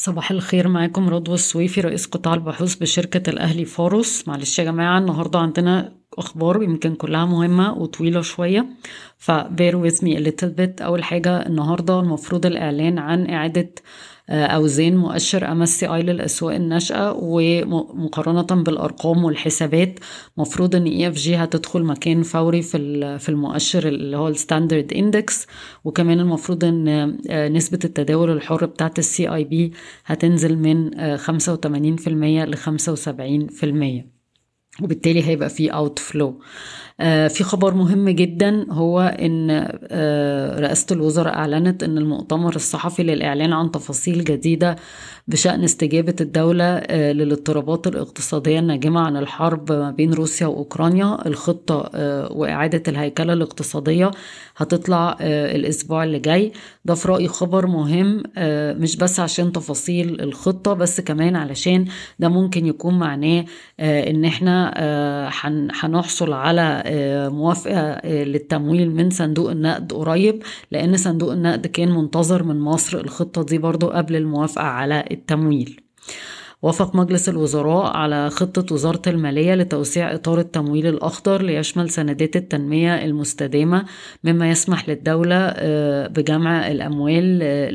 صباح الخير معاكم رضوى السويفي رئيس قطاع البحوث بشركة الأهلي فاروس. معلش يا جماعة النهاردة عندنا أخبار يمكن كلها مهمة وطويلة شوية ف bear with me a little bit. أول حاجة النهاردة المفروض الإعلان عن إعادة أوزان مؤشر MSCI للأسواق الناشئة ومقارنة بالأرقام والحسابات مفروض إن EFG هتدخل مكان فوري في في المؤشر اللي هو ال standard index وكمان المفروض إن آه، نسبة التداول الحر بتاعت ال CIB هتنزل من 85% ل 75% وبالتالي هيبقى في outflow آه، في خبر مهم جدا هو إن آه، رئاسة الوزراء أعلنت إن المؤتمر الصحفي للإعلان عن تفاصيل جديدة بشأن استجابة الدولة آه، للاضطرابات الاقتصادية الناجمة عن الحرب ما بين روسيا وأوكرانيا. الخطة وإعادة الهيكلة الاقتصادية هتطلع الأسبوع اللي جاي. ده في رأيي خبر مهم مش بس عشان تفاصيل الخطة بس كمان علشان ده ممكن يكون معناه إن إحنا هنحصل على موافقة آه، للتمويل من صندوق النقد قريب لأن صندوق النقد كان منتظر من مصر الخطة دي برضو قبل الموافقة على التمويل. وافق مجلس الوزراء على خطة وزارة المالية لتوسيع إطار التمويل الأخضر ليشمل سندات التنمية المستدامة مما يسمح للدولة آه، بجمع الأموال آه،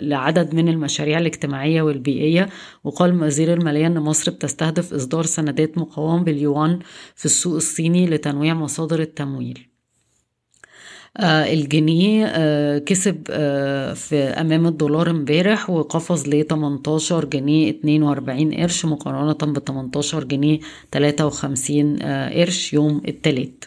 لعدد من المشاريع الاجتماعية والبيئية. وقال وزير المالية أن مصر بتستهدف إصدار سندات مقاومة باليوان في السوق الصيني لتنويع مصادر التمويل. الجنيه آه، كسب آه، في أمام الدولار امبارح وقفز ل 18 جنيه 42 قرش مقارنة ب 18 جنيه 53 قرش يوم التلات.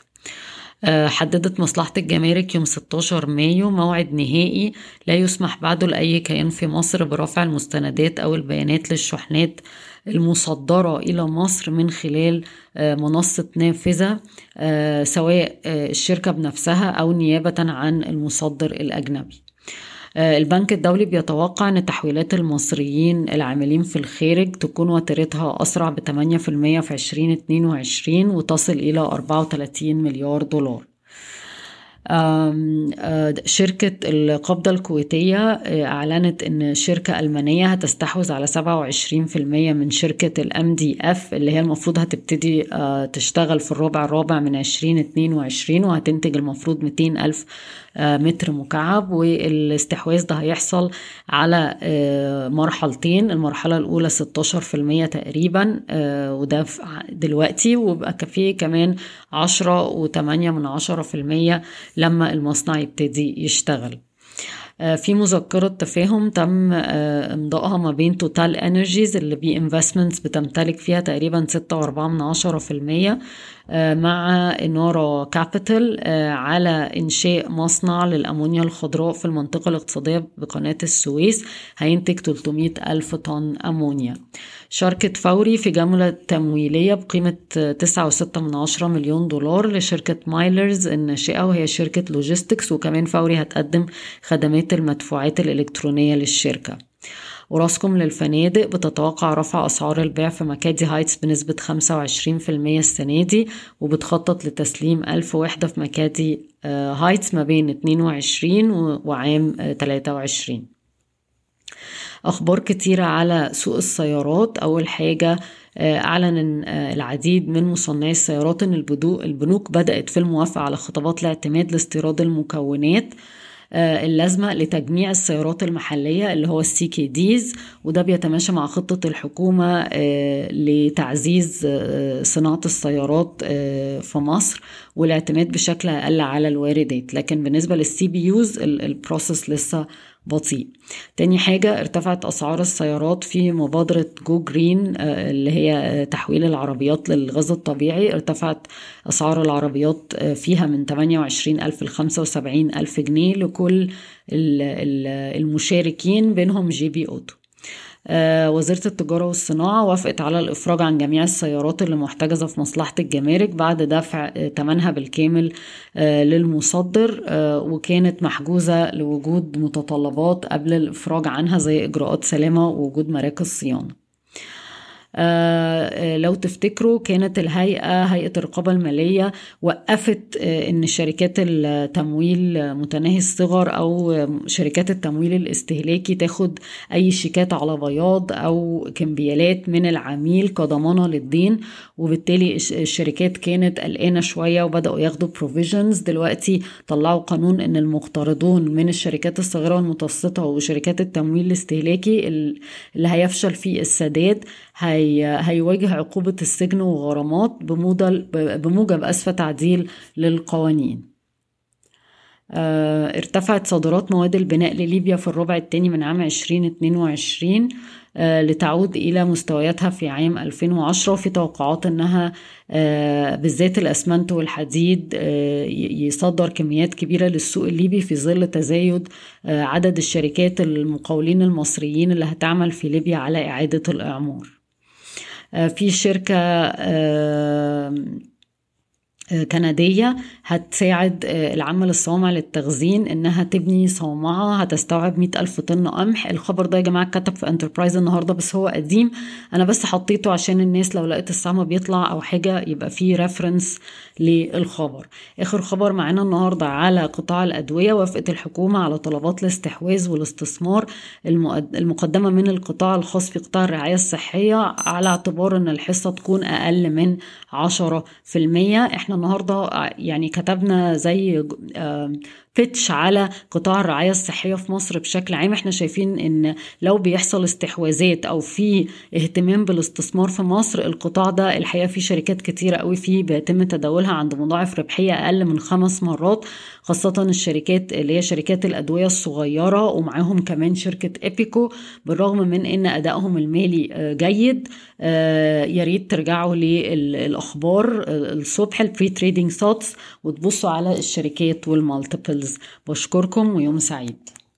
حددت مصلحة الجمارك يوم 16 مايو موعد نهائي لا يسمح بعده لأي كيان في مصر برفع المستندات أو البيانات للشحنات المصدرة إلى مصر من خلال آه، منصة نافذة آه، سواء آه، الشركة بنفسها أو نيابة عن المصدر الأجنبي. البنك الدولي بيتوقع أن تحويلات المصريين العاملين في الخارج تكون وتيرتها أسرع ب 8% في 2022 وتصل إلى 34 مليار دولار. شركة القبضة الكويتية آه، أعلنت أن شركة ألمانية هتستحوذ على 27% من شركة دي اف اللي هي المفروض هتبتدي آه، تشتغل في الربع الرابع من 2022 وهتنتج المفروض 200 ألف متر مكعب والاستحواذ ده هيحصل على مرحلتين المرحلة الأولى 16% تقريبا وده دلوقتي وبقى فيه كمان 10 وتمانية من عشرة في المية لما المصنع يبتدي يشتغل. في مذكرة تفاهم تم آه، امضائها ما بين TotalEnergies اللي B Investments بتمتلك فيها تقريبا ستة وأربعة من عشرة في المية آه، مع إنارة Capital على إنشاء مصنع للأمونيا الخضراء في المنطقة الاقتصادية بقناة السويس هينتج 300 ألف طن أمونيا. شاركت فوري في جملة تمويلية بقيمة 9.6 مليون دولار لشركة Mylerz الناشئة وهي شركة logistics وكمان فوري هتقدم خدمات المدفوعات الإلكترونية للشركة. وأوراسكم للفنادق بتتوقع رفع أسعار البيع في مكادي Heights بنسبة 25% السنة دي وبتخطط لتسليم ألف وحدة في مكادي آه، Heights ما بين 22 وعام 23 أخبار كتيرة على سوق السيارات. أول حاجة آه، أعلن آه، العديد من مصنعي السيارات أن البنوك بدأت في الموافقة على خطابات الاعتماد لاستيراد المكونات. آه، اللازمة لتجميع السيارات المحلية اللي هو ال CKDs وده بيتماشى مع خطة الحكومة لتعزيز صناعة السيارات في مصر والاعتماد بشكل أقل على الواردات. لكن بالنسبة لل CBUs ال process لسه بطيء. تاني حاجة ارتفعت أسعار السيارات في مبادرة Go Green آه، اللي هي تحويل العربيات للغاز الطبيعي. ارتفعت أسعار العربيات آه، فيها من 28 ألف ل 75 ألف جنيه لكل المشاركين بينهم GB Auto آه، وزيرة التجارة والصناعة وافقت على الإفراج عن جميع السيارات اللي محتجزة في مصلحة الجمارك بعد دفع ثمنها آه، بالكامل آه، للمصدر وكانت محجوزة لوجود متطلبات قبل الإفراج عنها زي إجراءات سلامة ووجود مراكز صيانة. آه، لو تفتكروا كانت الهيئة هيئة الرقابة المالية وقفت إن شركات التمويل متناهي الصغر أو شركات التمويل الاستهلاكي تاخد أي شيكات على بياض أو كمبيالات من العميل كضمانة للدين. وبالتالي الشركات كانت قلقانة شوية وبدأوا ياخدوا بروفيجنز دلوقتي طلعوا قانون إن المقترضون من الشركات الصغيرة والمتوسطة وشركات التمويل الاستهلاكي اللي هيفشل في السداد هي هيواجه عقوبة السجن وغرامات بموجب أسفة تعديل للقوانين. ارتفعت صادرات مواد البناء لليبيا في الربع الثاني من عام 2022 لتعود إلى مستوياتها في عام 2010 وفي توقعات أنها بالذات الأسمنت والحديد يصدر كميات كبيرة للسوق الليبي في ظل تزايد عدد الشركات المقاولين المصريين اللي هتعمل في ليبيا على إعادة الإعمار. في شركة كندية هتساعد العمل الصوامع للتخزين إنها تبني صومعة هتستوعب مئة ألف طن قمح. الخبر ده يا جماعة كتب في انتربرايز النهاردة بس هو قديم. أنا بس حطيته عشان الناس لو لقيت السهم بيطلع أو حاجة يبقى فيه ريفرنس للخبر. آخر خبر معانا النهاردة على قطاع الأدوية. وافقت الحكومة على طلبات الاستحواذ والاستثمار المقدمة من القطاع الخاص في قطاع الرعاية الصحية على اعتبار إن الحصة تكون أقل من عشرة في المية. إحنا النهارده يعني كتبنا زي بيتش على قطاع الرعاية الصحية في مصر بشكل عام. إحنا شايفين إن لو بيحصل استحواذات أو في اهتمام بالاستثمار في مصر القطاع ده الحقيقة في شركات كتيرة قوي فيه بيتم تداولها عند مضاعف ربحية أقل من خمس مرات خاصة الشركات اللي هي شركات الأدوية الصغيرة ومعاهم كمان شركة إبيكو بالرغم من إن أدائهم المالي جيد. يا ريت ترجعوا للأخبار الصبح ال pre-trading thoughts وتبصوا على الشركات والمالتيبلز بشكركم ويوم سعيد.